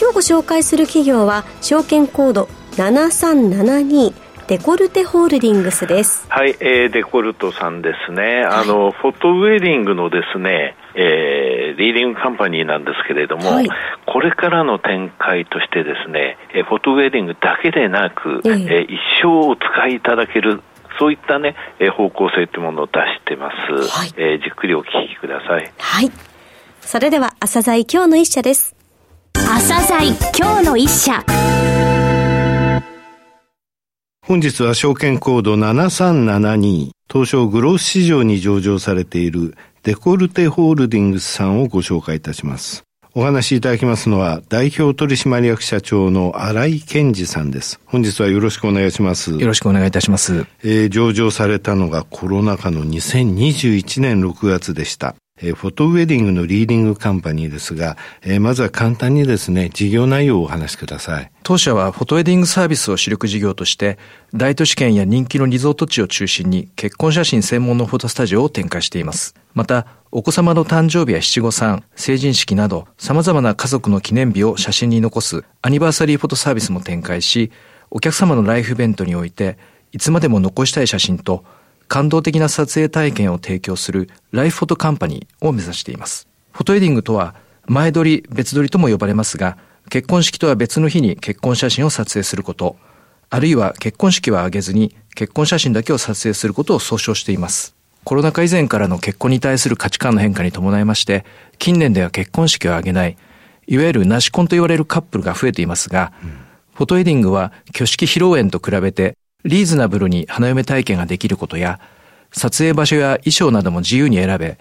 今日ご紹介する企業は証券コード7372デコルテホールディングスです。はい、えー、デコルトさんですね。あの、はい、フォトウェディングのですね、えー、リーディングカンパニーなんですけれども、はい、これからの展開としてですね、えー、フォトウェディングだけでなく、えー、えー、一生お使いいただけるそういったね、えー、方向性というものを出してます。はい、えー、じっくりお聞きください。はい。それでは、朝鮮今日の一社です。朝鮮今日の一社。本日は証券コード7372東証グロース市場に上場されているデコルテホールディングスさんをご紹介いたします。お話しいただきますのは代表取締役社長の新井健二さんです。本日はよろしくお願いします。よろしくお願いいたします。えー、上場されたのがコロナ禍の2021年6月でした。えー、フォトウェディングのリーディングカンパニーですが、えー、まずは簡単にですね、事業内容をお話しください。当社はフォトウェディングサービスを主力事業として、大都市圏や人気のリゾート地を中心に結婚写真専門のフォトスタジオを展開しています。また、お子様の誕生日や七五三、成人式など、様々な家族の記念日を写真に残すアニバーサリーフォトサービスも展開し、お客様のライフイベントにおいて、いつまでも残したい写真と感動的な撮影体験を提供するライフフォトカンパニーを目指しています。フォトエディングとは前撮り、別撮りとも呼ばれますが、結婚式とは別の日に結婚写真を撮影すること、あるいは結婚式は挙げずに結婚写真だけを撮影することを総称しています。コロナ禍以前からの結婚に対する価値観の変化に伴いまして、近年では結婚式を挙げない、いわゆるなし婚と言われるカップルが増えていますが、うん、フォトエディングは挙式披露宴と比べてリーズナブルに花嫁体験ができることや、撮影場所や衣装なども自由に選べ、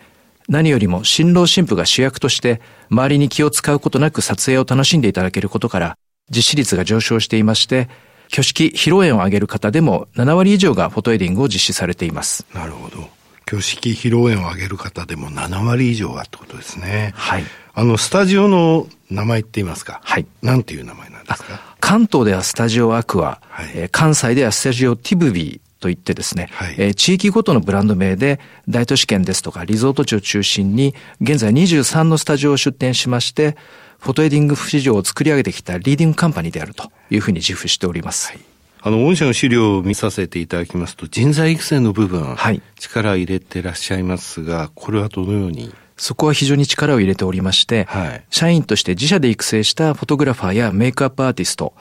何よりも新郎新婦が主役として周りに気を使うことなく撮影を楽しんでいただけることから、実施率が上昇していまして、挙式披露宴を挙げる方でも7割以上がフォトエディングを実施されています。なるほど。挙式披露宴を挙げる方でも7割以上はってことですね。はい。あの、スタジオの名前って言いますか？はい。なんていう名前なんですか？関東ではスタジオアクア、はい、えー、関西ではスタジオティブビーといってですね、はい、えー、地域ごとのブランド名で大都市圏ですとかリゾート地を中心に現在23のスタジオを出展しまして、フォトエディング市場を作り上げてきたリーディングカンパニーであるというふうに自負しております。はいあの、御社の資料を見させていただきますと、人材育成の部分、はい、力入れてらっしゃいますが、これはどのように？そこは非常に力を入れておりまして、はい、社員として自社で育成したフォトグラファーやメイクアップアーティスト、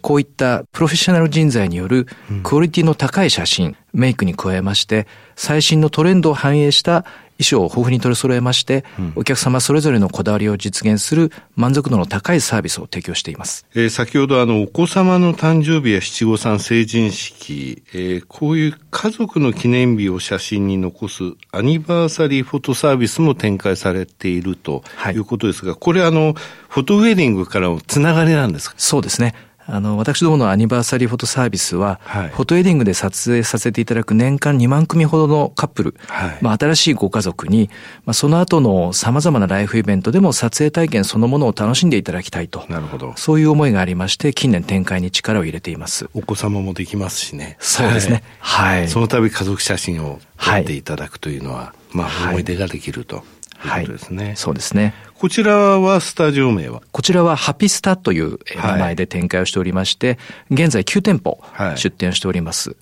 こういったプロフェッショナル人材によるクオリティの高い写真、うん、メイクに加えまして、最新のトレンドを反映した衣装を豊富に取り揃えまして、うん、お客様それぞれのこだわりを実現する満足度の高いサービスを提供しています。えー、先ほどあの、お子様の誕生日や七五三成人式、えー、こういう家族の記念日を写真に残すアニバーサリーフォトサービスも展開されているということですが、はい、これあの、フォトウェディングからのつながりなんですか？そうですね。あの、私どものアニバーサリーフォトサービスは、はい、フォトエディングで撮影させていただく年間2万組ほどのカップル、はい、まあ、新しいご家族に、まあ、その後の様々なライフイベントでも撮影体験そのものを楽しんでいただきたいと。なるほど。そういう思いがありまして、近年展開に力を入れています。お子様もできますしね。そうですね。はい。その度家族写真を撮っていただくというのは、まあ、思い出ができると。はい、ですね。そうですね。こちらはスタジオ名は？こちらはハピスタという名前で展開をしておりまして、はい、現在9店舗出店しております。はい、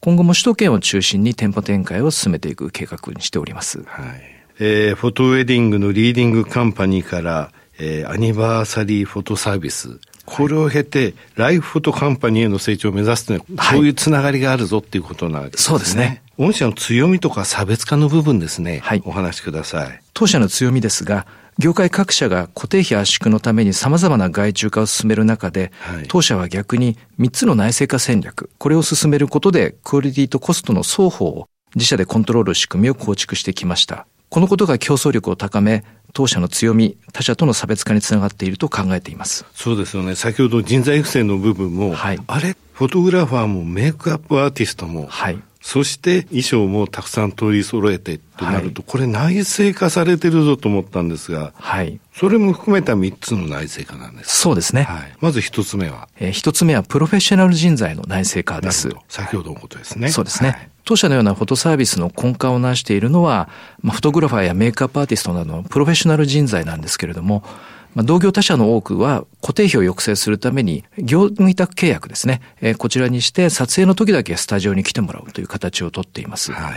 今後も首都圏を中心に店舗展開を進めていく計画にしております。はい。えー、フォトウェディングのリーディングカンパニーから、えー、アニバーサリーフォトサービス、これを経て、ライフフォトカンパニーへの成長を目指すというのは、そういうつながりがあるぞっていうことなわけですね。そうですね。御社の強みとか差別化の部分ですね。はい。お話しください。当社の強みですが、業界各社が固定費圧縮のために様々な外注化を進める中で、はい、当社は逆に3つの内製化戦略、これを進めることで、クオリティとコストの双方を自社でコントロール仕組みを構築してきました。このことが競争力を高め、当社の強み、他社との差別化につながっていると考えています。そうですよね。先ほど人材育成の部分も、はい、あれ、フォトグラファーもメイクアップアーティストも、はい、そして衣装もたくさん取り揃えてとなると、はい、これ内製化されてるぞと思ったんですが、はい。それも含めた3つの内製化なんです。そうですね。はい。まず1つ目はえー、1つ目はプロフェッショナル人材の内製化です。先ほどのことですね。そうですね。はい当社のようなフォトサービスの根幹を成しているのは、まあ、フォトグラファーやメイクアップアーティストなどのプロフェッショナル人材なんですけれども、まあ、同業他社の多くは固定費を抑制するために業務委託契約ですね、えー、こちらにして撮影の時だけスタジオに来てもらうという形をとっています。は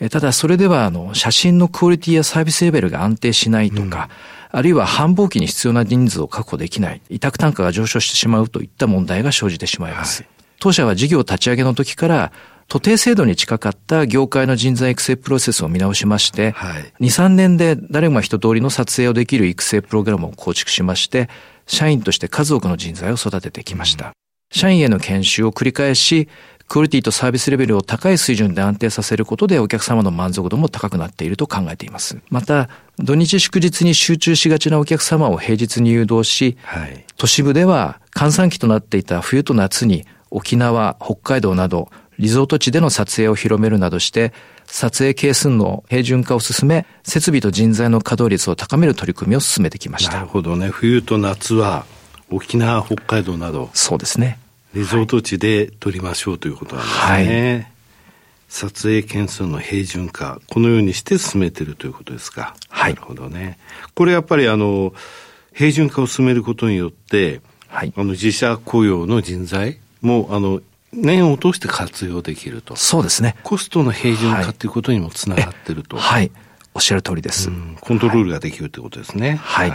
い、ただそれではあの写真のクオリティやサービスレベルが安定しないとか、うん、あるいは繁忙期に必要な人数を確保できない、委託単価が上昇してしまうといった問題が生じてしまいます。はい、当社は事業立ち上げの時から徒弟制度に近かった業界の人材育成プロセスを見直しまして、はい、2、3年で誰もが一通りの撮影をできる育成プログラムを構築しまして、社員として数多くの人材を育ててきました。うん、社員への研修を繰り返し、クオリティとサービスレベルを高い水準で安定させることでお客様の満足度も高くなっていると考えています。また、土日祝日に集中しがちなお客様を平日に誘導し、はい、都市部では閑散期となっていた冬と夏に沖縄、北海道などリゾート地での撮影を広めるなどして、撮影係数の平準化を進め、設備と人材の稼働率を高める取り組みを進めてきました。なるほどね。冬と夏は沖縄、北海道など。そうですね。リゾート地で撮りましょうということなんですね。はい、撮影件数の平準化、このようにして進めているということですか。はい。なるほどね。これやっぱりあの、平準化を進めることによって、はい、あの自社雇用の人材もあの年を通して活用できると。そうですね。コストの平準化ということにもつながってると。はい。おっしゃる通りです。コントロールができるということですね。はい。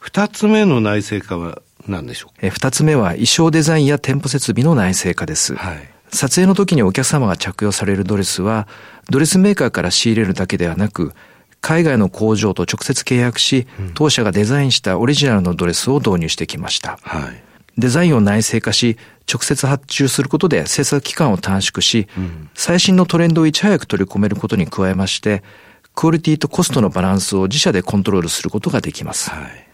二、はい、つ目の内製化は何でしょう？え二つ目は衣装デザインや店舗設備の内製化です。はい。撮影の時にお客様が着用されるドレスは、ドレスメーカーから仕入れるだけではなく、海外の工場と直接契約し、うん、当社がデザインしたオリジナルのドレスを導入してきました。はい。デザインを内製化し、直接発注することで制作期間を短縮し、うん、最新のトレンドをいち早く取り込めることに加えまして、クオリティとコストのバランスを自社でコントロールすることができます。はい、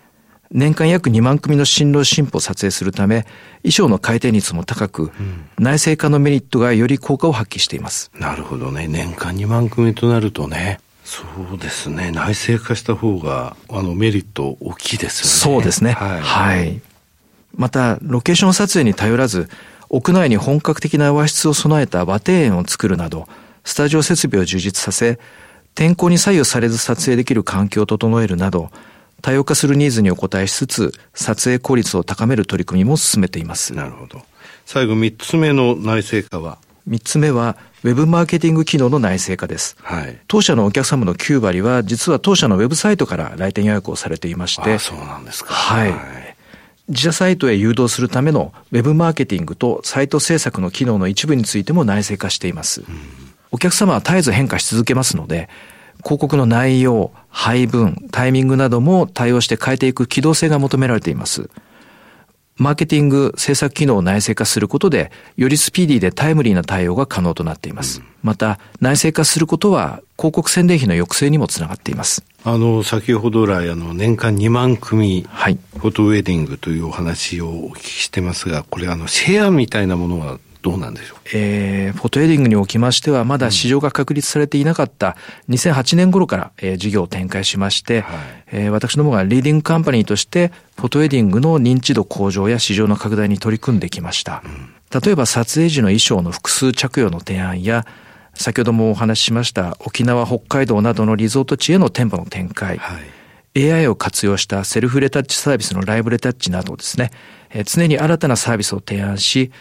年間約2万組の新郎新婦を撮影するため、衣装の回転率も高く、うん、内製化のメリットがより効果を発揮しています。なるほどね。年間2万組となるとね、そうですね。内製化した方が、あの、メリット大きいですよね。そうですね。はい。はいまた、ロケーション撮影に頼らず、屋内に本格的な和室を備えた和庭園を作るなど、スタジオ設備を充実させ、天候に左右されず撮影できる環境を整えるなど、多様化するニーズにお応えしつつ、撮影効率を高める取り組みも進めています。なるほど。最後三つ目の内製化は？三つ目は、ウェブマーケティング機能の内製化です。はい。当社のお客様の9割は、実は当社のウェブサイトから来店予約をされていまして。あそうなんですか。はい。はい自社サイトへ誘導するためのウェブマーケティングとサイト制作の機能の一部についても内製化しています。お客様は絶えず変化し続けますので、広告の内容、配分、タイミングなども対応して変えていく機動性が求められています。マーケティング制作機能を内製化することで、よりスピーディーでタイムリーな対応が可能となっています。また、内製化することは、広告宣伝費の抑制にもつながっています。あの、先ほど来、あの、年間2万組、はい、フォトウェディングというお話をお聞きしてますが、これ、あの、シェアみたいなものはどうなんでしょう？えー、フォトエディングにおきましては、まだ市場が確立されていなかった2008年頃から、えー、事業を展開しまして、はい、えー、私どもがリーディングカンパニーとして、フォトエディングの認知度向上や市場の拡大に取り組んできました。うん、例えば撮影時の衣装の複数着用の提案や、先ほどもお話ししました沖縄、北海道などのリゾート地への店舗の展開、はい、AI を活用したセルフレタッチサービスのライブレタッチなどですね、えー、常に新たなサービスを提案し、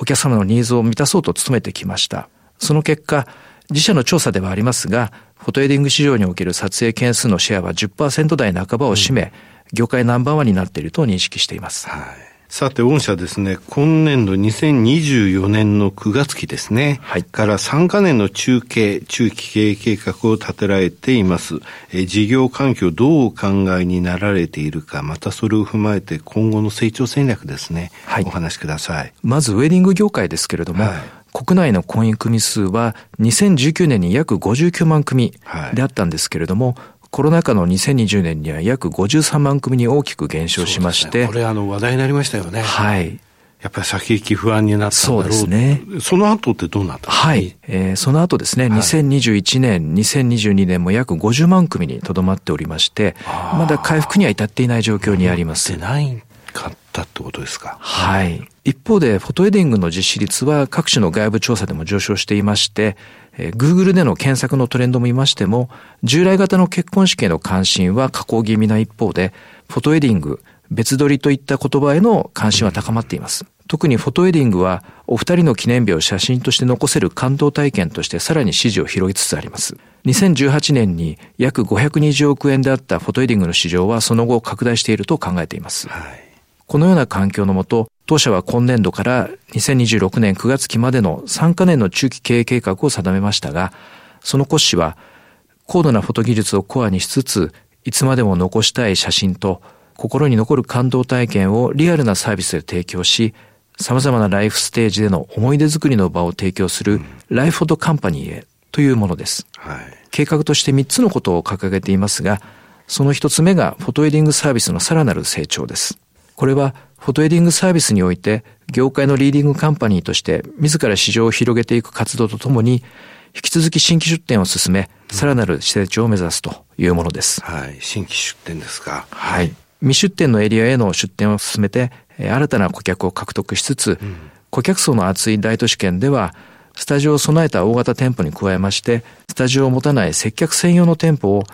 お客様のニーズを満たそうと努めてきました。その結果、自社の調査ではありますが、フォトエディング市場における撮影件数のシェアは10%台半ばを占め、うん、業界ナンバーワンになっていると認識しています。はいさて、御社ですね、今年度2024年の9月期ですね、はい、から3か年の中継、中期経営計画を立てられています。え事業環境どうお考えになられているか、またそれを踏まえて今後の成長戦略ですね、はい、お話しください。まず、ウェディング業界ですけれども、はい国内の婚姻組数は2019年に約59万組であったんですけれども、はいコロナ禍の2020年には約53万組に大きく減少しまして。ね、これあの話題になりましたよね。はい。やっぱり先行き不安になったそうですね。その後ってどうなったはい。えー、その後ですね、はい、2021年、2022年も約50万組にとどまっておりまして、まだ回復には至っていない状況にあります。ってないかったってことですか？はい。一方で、フォトエディングの実施率は各種の外部調査でも上昇していまして、えー、Google での検索のトレンドも見ましても、従来型の結婚式への関心は下降気味な一方で、フォトエディング、別撮りといった言葉への関心は高まっています。特にフォトウェディングはお二人の記念日を写真として残せる感動体験としてさらに支持を広げつつあります。2018年に約520億円であったフォトウェディングの市場はその後拡大していると考えています。はい、このような環境のもと、当社は今年度から2026年9月期までの3カ年の中期経営計画を定めましたが、その骨子は高度なフォト技術をコアにしつつ、いつまでも残したい写真と心に残る感動体験をリアルなサービスで提供し、様々なライフステージでの思い出作りの場を提供する、ライフフォトカンパニーへというものです。はい、計画として3つのことを掲げていますが、その1つ目がフォトエディングサービスのさらなる成長です。これは、フォトエディングサービスにおいて、業界のリーディングカンパニーとして自ら市場を広げていく活動とともに、引き続き新規出店を進め、さらなる成長を目指すというものです。はい。新規出店ですか。はい。未出店のエリアへの出店を進めて、新たな顧客を獲得しつつ、うん、顧客層の厚い大都市圏では、スタジオを備えた大型店舗に加えまして、スタジオを持たない接客専用の店舗を、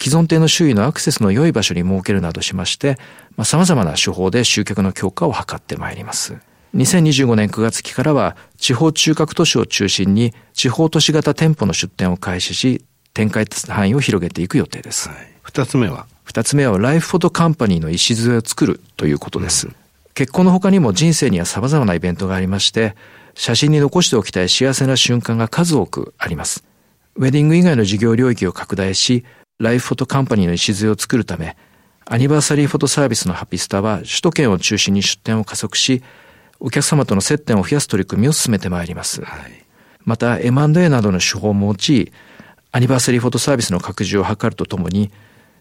既存店の周囲のアクセスの良い場所に設けるなどしまして、まあ、様々な手法で集客の強化を図ってまいります。2025年9月期からは、地方中核都市を中心に、地方都市型店舗の出店を開始し、展開範囲を広げていく予定です。二、はい、つ目は？二つ目はライフフォトカンパニーの礎を作るということです。うん、結婚の他にも人生には様々なイベントがありまして、写真に残しておきたい幸せな瞬間が数多くあります。ウェディング以外の事業領域を拡大し、ライフフォトカンパニーの礎を作るため、アニバーサリーフォトサービスのハピスタは首都圏を中心に出店を加速し、お客様との接点を増やす取り組みを進めてまいります。はい、また M&A などの手法も用い、アニバーサリーフォトサービスの拡充を図るとともに、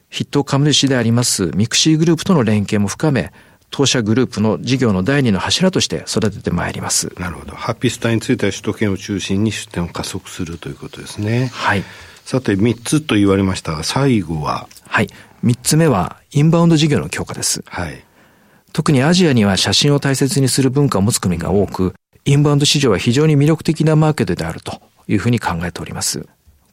筆頭株主でありますミクシーグループとの連携も深め、当社グループの事業の第二の柱として育ててまいります。なるほど。ハッピースターについては首都圏を中心に出店を加速するということですね。はい。さて、三つと言われましたが、最後は？はい。三つ目は、インバウンド事業の強化です。はい。特にアジアには写真を大切にする文化を持つ国が多く、インバウンド市場は非常に魅力的なマーケットであるというふうに考えております。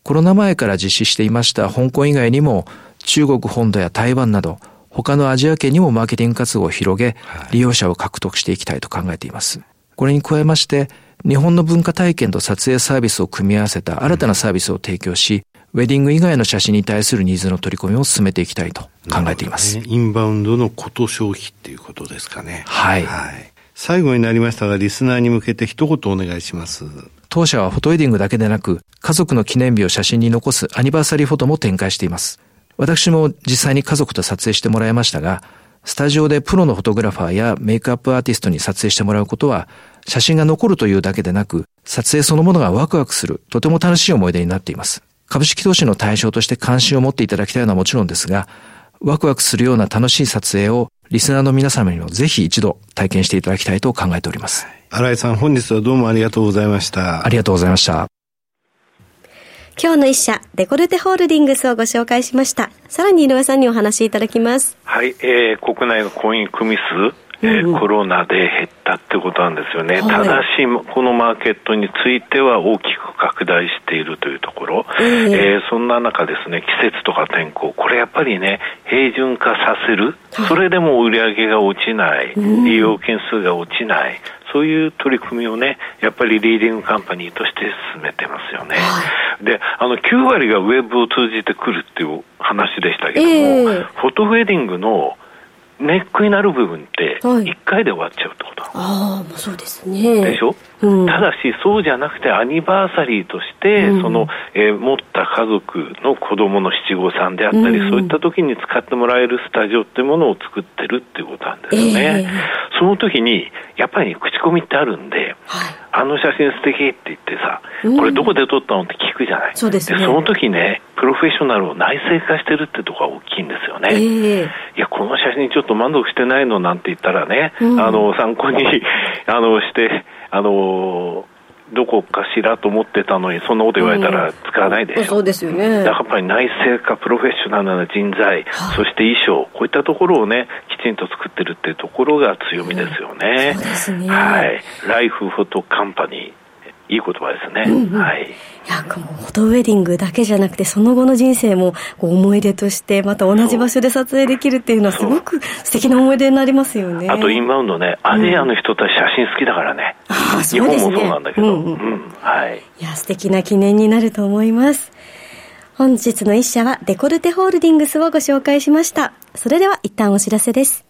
コロナ前から実施していました香港以外にも、中国本土や台湾など、他のアジア圏にもマーケティング活動を広げ、利用者を獲得していきたいと考えています。これに加えまして、日本の文化体験と撮影サービスを組み合わせた新たなサービスを提供し、ウェディング以外の写真に対するニーズの取り込みを進めていきたいと考えています。ね、インバウンドのこと消費っていうことですかね。はい。はい。最後になりましたが、リスナーに向けて一言お願いします。当社はフォトウェディングだけでなく、家族の記念日を写真に残すアニバーサリーフォトも展開しています。私も実際に家族と撮影してもらいましたが、スタジオでプロのフォトグラファーやメイクアップアーティストに撮影してもらうことは、写真が残るというだけでなく、撮影そのものがワクワクする、とても楽しい思い出になっています。株式投資の対象として関心を持っていただきたいのはもちろんですが、ワクワクするような楽しい撮影をリスナーの皆様にもぜひ一度体験していただきたいと考えております。新井さん、本日はどうもありがとうございました。ありがとうございました。今日の一社、デコルテホールディングスをご紹介しました。さらに井上さんにお話しいただきます。はい、えー、国内の婚姻組数、コロナで減ったってことなんですよね、はい、ただし、このマーケットについては大きく拡大しているというところ、えー、えー、そんな中、ですね季節とか天候、これやっぱりね、平準化させる、それでも売り上げが落ちない、利用件数が落ちない、そういう取り組みをね、やっぱりリーディングカンパニーとして進めてますよね。はい、で、あの、9割がウェブを通じてくるっていう話でしたけども、えー、フォトウェディングのネックになる部分って1回で終わっちゃうってこと、はい、ああそうですね。でしょ、うん、ただしそうじゃなくてアニバーサリーとして、うん、その、えー、持った家族の子供の七五三であったり、うん、そういった時に使ってもらえるスタジオっていうものを作ってるっていうことなんですよね、えー、その時に、やっぱり、ね、口コミってあるんで、はい、あの写真素敵って言ってさ、これどこで撮ったのって聞くじゃない？そうですね。その時ね、プロフェッショナルを内製化してるってとこが大きいんですよね。えー、いや、この写真ちょっと満足してないのなんて言ったらね、うん、あの、参考に、あの、して、あの、どこかしらと思ってたのに、そんなこと言われたら使わないでしょ、うん、そうですよね。だからやっぱり内製化、プロフェッショナルな人材、そして衣装、こういったところをね、きちんと作ってるっていうところが強みですよね。そうですね。はい。ライフフォトカンパニー。いい言葉ですね。うんうん、はい。いや、もうフォトウェディングだけじゃなくて、その後の人生も思い出として、また同じ場所で撮影できるっていうのは、すごく素敵な思い出になりますよね。あと、インバウンドね、アジアの人たち写真好きだからね。ああ、そうですね。日本もそうなんだけど。うん、うんうん、はい。いや、素敵な記念になると思います。本日の一社はデコルテホールディングスをご紹介しました。それでは一旦お知らせです。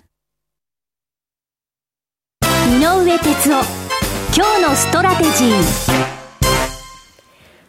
井上哲夫。今日のストラテジー。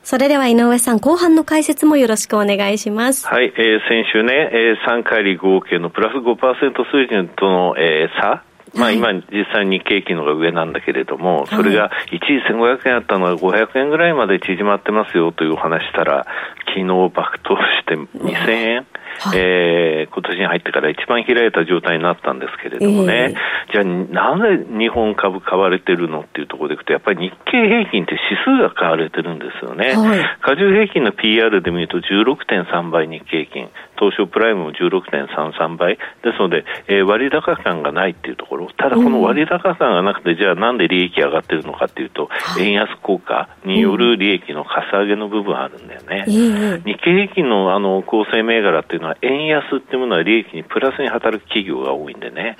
それでは井上さん、後半の解説もよろしくお願いします。はい、えー、先週ね、えー、3回利合計のプラス5%水準との、えー、差、まあ、今、実際に景気のが上なんだけれども、それが一時1500円あったのが500円ぐらいまで縮まってますよというお話したら、昨日爆投して2000円、はい、えー、今年に入ってから一番開いた状態になったんですけれどもね、えー、じゃあ、なぜ日本株買われてるのっていうところでいくと、やっぱり日経平均って指数が買われてるんですよね。はい、加重平均の PR で見ると16.3倍日経平均、東証プライムも16.33倍、ですので、えー、割高感がないっていうところ、ただこの割高感がなくて、じゃあなんで利益上がってるのかっていうと、円安効果による利益のかさ上げの部分あるんだよね。日経平均のあの構成銘柄っていうのは、円安っていうものは利益にプラスに働く企業が多いんでね、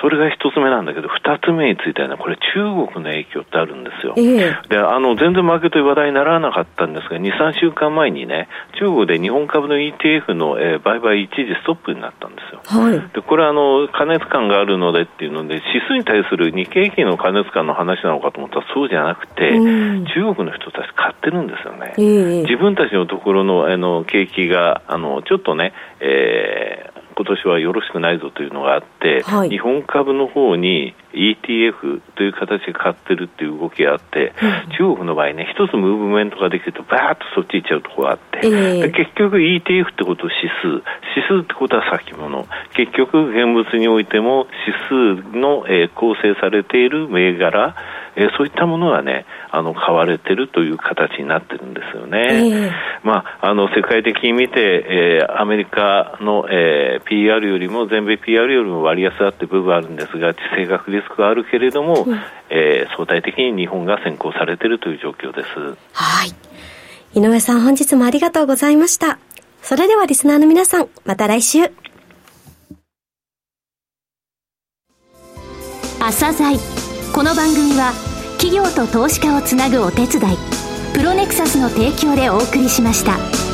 それが一つ目なんだけど、二つ目についてはね、これ中国の影響ってあるんですよ。で、あの、全然マーケットに話題にならなかったんですが、2、3週間前にね、中国で日本株の ETF の、えー、売買一時ストップになったんですよ。はい、で、これはあの、加熱感があるのでっていうので、指数に対する日経平均の加熱感の話なのかと思ったらそうじゃなくて、中国の人たち買ってるんですよね。自分たちのところのあの景気があのちょっとね、えー、今年はよろしくないぞというのがあって、はい、日本株の方に ETF という形で買ってるっていう動きがあって、うん、中国の場合ね、一つムーブメントができると、ばーっとそっち行っちゃうところがあって、えー、結局 ETF ってこと指数、指数ってことは先物、結局現物においても指数の、えー、構成されている銘柄、えー、そういったものがね、あの、買われてるという形になってるんですよね。えー、まあ、あの、世界的に見て、えー、アメリカの、えー、PR よりも、全米 PR よりも割安だって部分あるんですが、地政学リスクがあるけれども、うん、えー、相対的に日本が先行されているという状況です。はい。井上さん、本日もありがとうございました。それではリスナーの皆さん、また来週。朝鮮この番組は企業と投資家をつなぐお手伝いプロネクサスの提供でお送りしました。